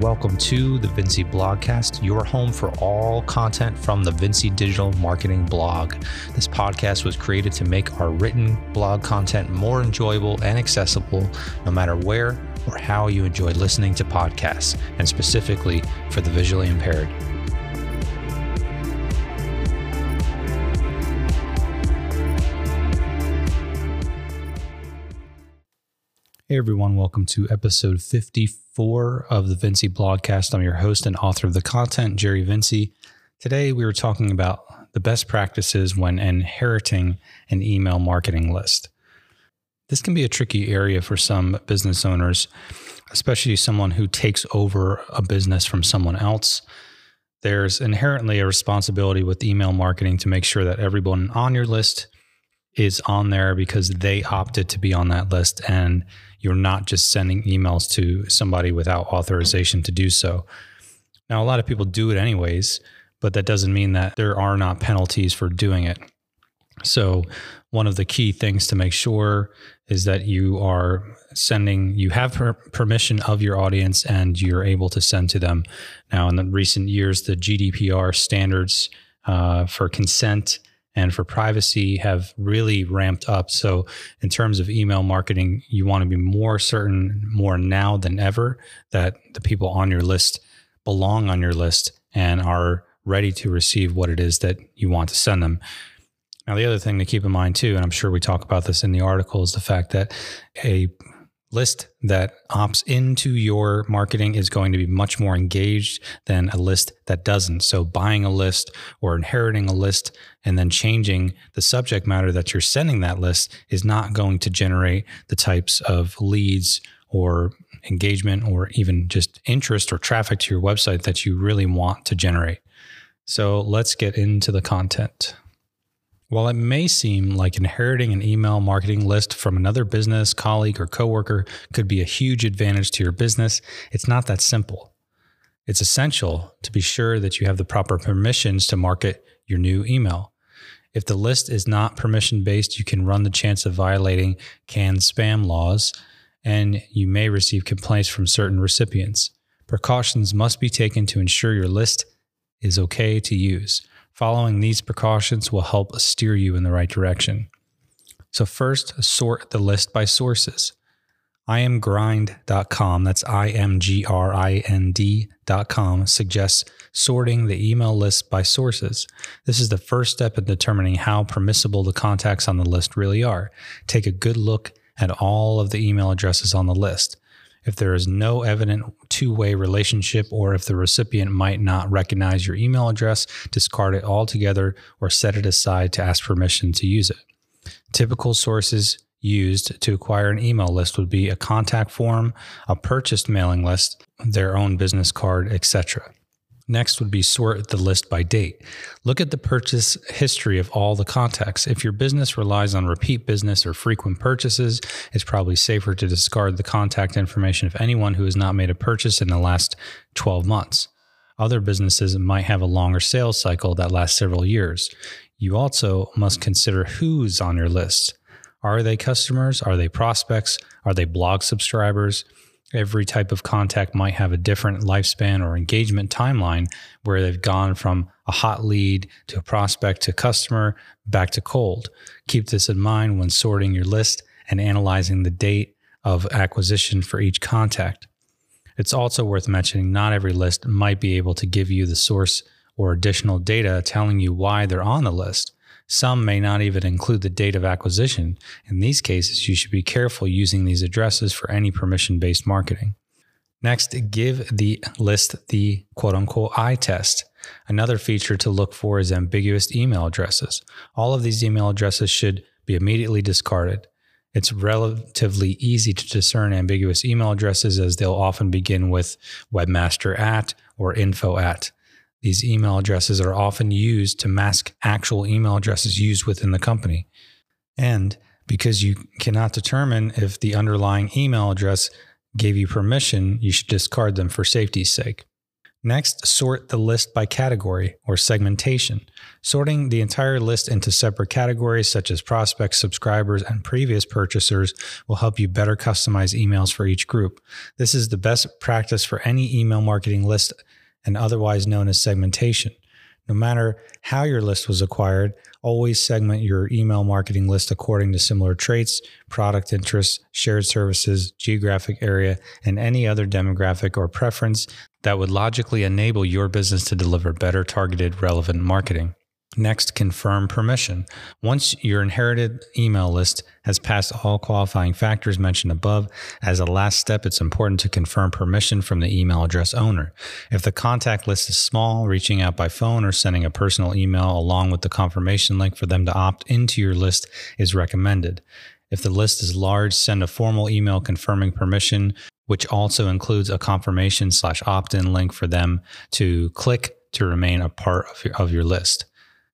Welcome to the Vinci Blogcast, your home for all content from the Vinci Digital Marketing blog. This podcast was created to make our written blog content more enjoyable and accessible no matter where or how you enjoy listening to podcasts, and specifically for the visually impaired. Hey everyone, welcome to episode 54 of the Vinci Blogcast. I'm your host and author of the content, Jerry Vinci. Today we were talking about the best practices when inheriting an email marketing list. This can be a tricky area for some business owners, especially someone who takes over a business from someone else. There's inherently a responsibility with email marketing to make sure that everyone on your list is on there because they opted to be on that list and you're not just sending emails to somebody without authorization to do so. Now, a lot of people do it anyways, but that doesn't mean that there are not penalties for doing it. So, one of the key things to make sure is that you are sending, you have per- permission of your audience and you're able to send to them. Now, in the recent years, the GDPR standards uh, for consent and for privacy have really ramped up. So, in terms of email marketing, you want to be more certain, more now than ever, that the people on your list belong on your list and are ready to receive what it is that you want to send them. Now, the other thing to keep in mind, too, and I'm sure we talk about this in the article, is the fact that a list that opts into your marketing is going to be much more engaged than a list that doesn't. So, buying a list or inheriting a list and then changing the subject matter that you're sending that list is not going to generate the types of leads or engagement or even just interest or traffic to your website that you really want to generate. So, let's get into the content. While it may seem like inheriting an email marketing list from another business, colleague, or coworker could be a huge advantage to your business, it's not that simple. It's essential to be sure that you have the proper permissions to market your new email. If the list is not permission based, you can run the chance of violating CAN-SPAM laws, and you may receive complaints from certain recipients. Precautions must be taken to ensure your list is okay to use. Following these precautions will help steer you in the right direction. So, first, sort the list by sources. imgrind.com, that's I M G R I N D.com, suggests sorting the email list by sources. This is the first step in determining how permissible the contacts on the list really are. Take a good look at all of the email addresses on the list. If there is no evident two way relationship, or if the recipient might not recognize your email address, discard it altogether or set it aside to ask permission to use it. Typical sources used to acquire an email list would be a contact form, a purchased mailing list, their own business card, etc. Next would be sort the list by date. Look at the purchase history of all the contacts. If your business relies on repeat business or frequent purchases, it's probably safer to discard the contact information of anyone who has not made a purchase in the last 12 months. Other businesses might have a longer sales cycle that lasts several years. You also must consider who's on your list. Are they customers? Are they prospects? Are they blog subscribers? Every type of contact might have a different lifespan or engagement timeline where they've gone from a hot lead to a prospect to customer back to cold. Keep this in mind when sorting your list and analyzing the date of acquisition for each contact. It's also worth mentioning not every list might be able to give you the source or additional data telling you why they're on the list. Some may not even include the date of acquisition. In these cases, you should be careful using these addresses for any permission based marketing. Next, give the list the quote unquote eye test. Another feature to look for is ambiguous email addresses. All of these email addresses should be immediately discarded. It's relatively easy to discern ambiguous email addresses as they'll often begin with webmaster at or info at. These email addresses are often used to mask actual email addresses used within the company. And because you cannot determine if the underlying email address gave you permission, you should discard them for safety's sake. Next, sort the list by category or segmentation. Sorting the entire list into separate categories such as prospects, subscribers, and previous purchasers will help you better customize emails for each group. This is the best practice for any email marketing list and otherwise known as segmentation. No matter how your list was acquired, always segment your email marketing list according to similar traits, product interests, shared services, geographic area, and any other demographic or preference that would logically enable your business to deliver better targeted, relevant marketing. Next, confirm permission. Once your inherited email list has passed all qualifying factors mentioned above, as a last step, it's important to confirm permission from the email address owner. If the contact list is small, reaching out by phone or sending a personal email along with the confirmation link for them to opt into your list is recommended. If the list is large, send a formal email confirming permission, which also includes a confirmation slash opt in link for them to click to remain a part of your, of your list.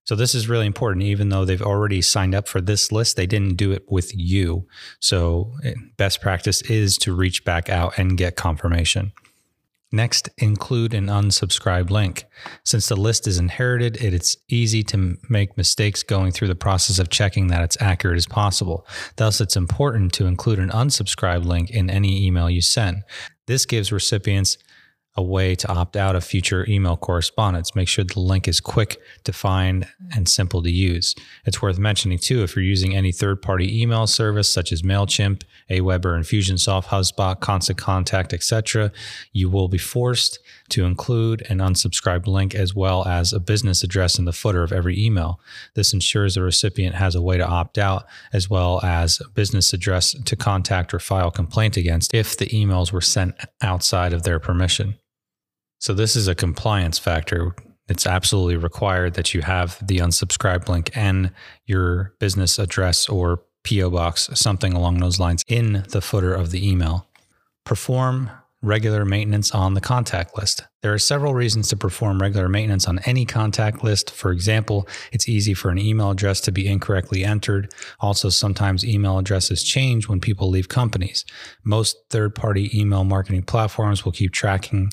So this is really important. Even though they've already signed up for this list, they didn't do it with you. So eh, best practice is to reach back out and get confirmation. Next, include an unsubscribe link. Since the list is inherited, it's easy to make mistakes going through the process of checking that it's accurate as possible. Thus, it's important to include an unsubscribe link in any email you send. This gives recipients a way to opt out of future email correspondence. Make sure the link is quick to find and simple to use. It's worth mentioning too if you're using any third party email service such as MailChimp, Aweber, Infusionsoft, HubSpot, Constant Contact, etc., you will be forced to include an unsubscribed link as well as a business address in the footer of every email. This ensures the recipient has a way to opt out as well as a business address to contact or file complaint against if the emails were sent outside of their permission. So this is a compliance factor. It's absolutely required that you have the unsubscribe link and your business address or PO box, something along those lines, in the footer of the email. Perform regular maintenance on the contact list. There are several reasons to perform regular maintenance on any contact list. For example, it's easy for an email address to be incorrectly entered. Also, sometimes email addresses change when people leave companies. Most third party email marketing platforms will keep tracking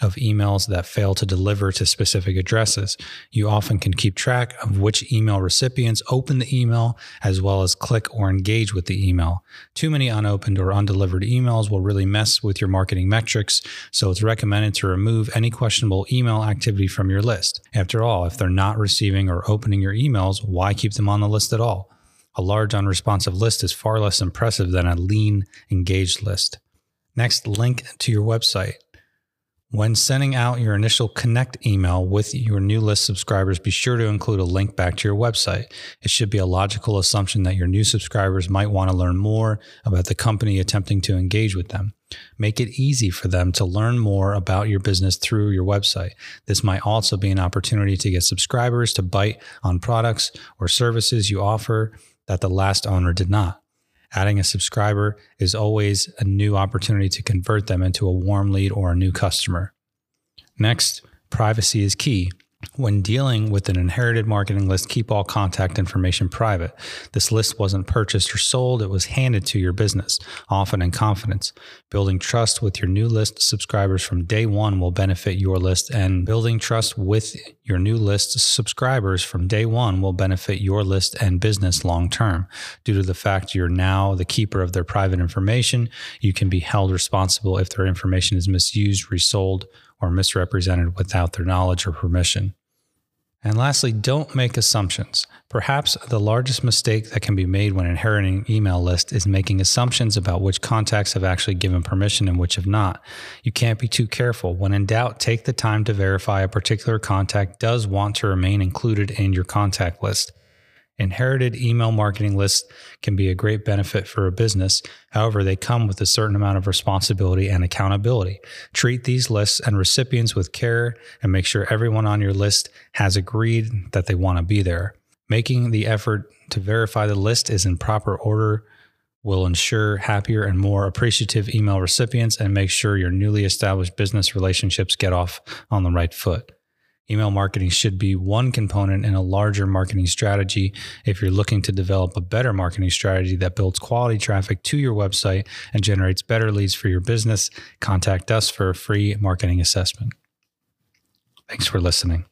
of emails that fail to deliver to specific addresses. You often can keep track of which email recipients open the email as well as click or engage with the email. Too many unopened or undelivered emails will really mess with your marketing metrics, so it's recommended to remove any questionable email activity from your list. After all, if they're not receiving or opening your emails, why keep them on the list at all? A large unresponsive list is far less impressive than a lean, engaged list. Next, link to your website. When sending out your initial connect email with your new list subscribers, be sure to include a link back to your website. It should be a logical assumption that your new subscribers might want to learn more about the company attempting to engage with them. Make it easy for them to learn more about your business through your website. This might also be an opportunity to get subscribers to bite on products or services you offer that the last owner did not. Adding a subscriber is always a new opportunity to convert them into a warm lead or a new customer. Next, privacy is key. When dealing with an inherited marketing list, keep all contact information private. This list wasn't purchased or sold, it was handed to your business, often in confidence. Building trust with your new list subscribers from day one will benefit your list, and building trust with your new list subscribers from day one will benefit your list and business long term. Due to the fact you're now the keeper of their private information, you can be held responsible if their information is misused, resold, or misrepresented without their knowledge or permission. And lastly, don't make assumptions. Perhaps the largest mistake that can be made when inheriting an email list is making assumptions about which contacts have actually given permission and which have not. You can't be too careful. When in doubt, take the time to verify a particular contact does want to remain included in your contact list. Inherited email marketing lists can be a great benefit for a business. However, they come with a certain amount of responsibility and accountability. Treat these lists and recipients with care and make sure everyone on your list has agreed that they want to be there. Making the effort to verify the list is in proper order will ensure happier and more appreciative email recipients and make sure your newly established business relationships get off on the right foot. Email marketing should be one component in a larger marketing strategy. If you're looking to develop a better marketing strategy that builds quality traffic to your website and generates better leads for your business, contact us for a free marketing assessment. Thanks for listening.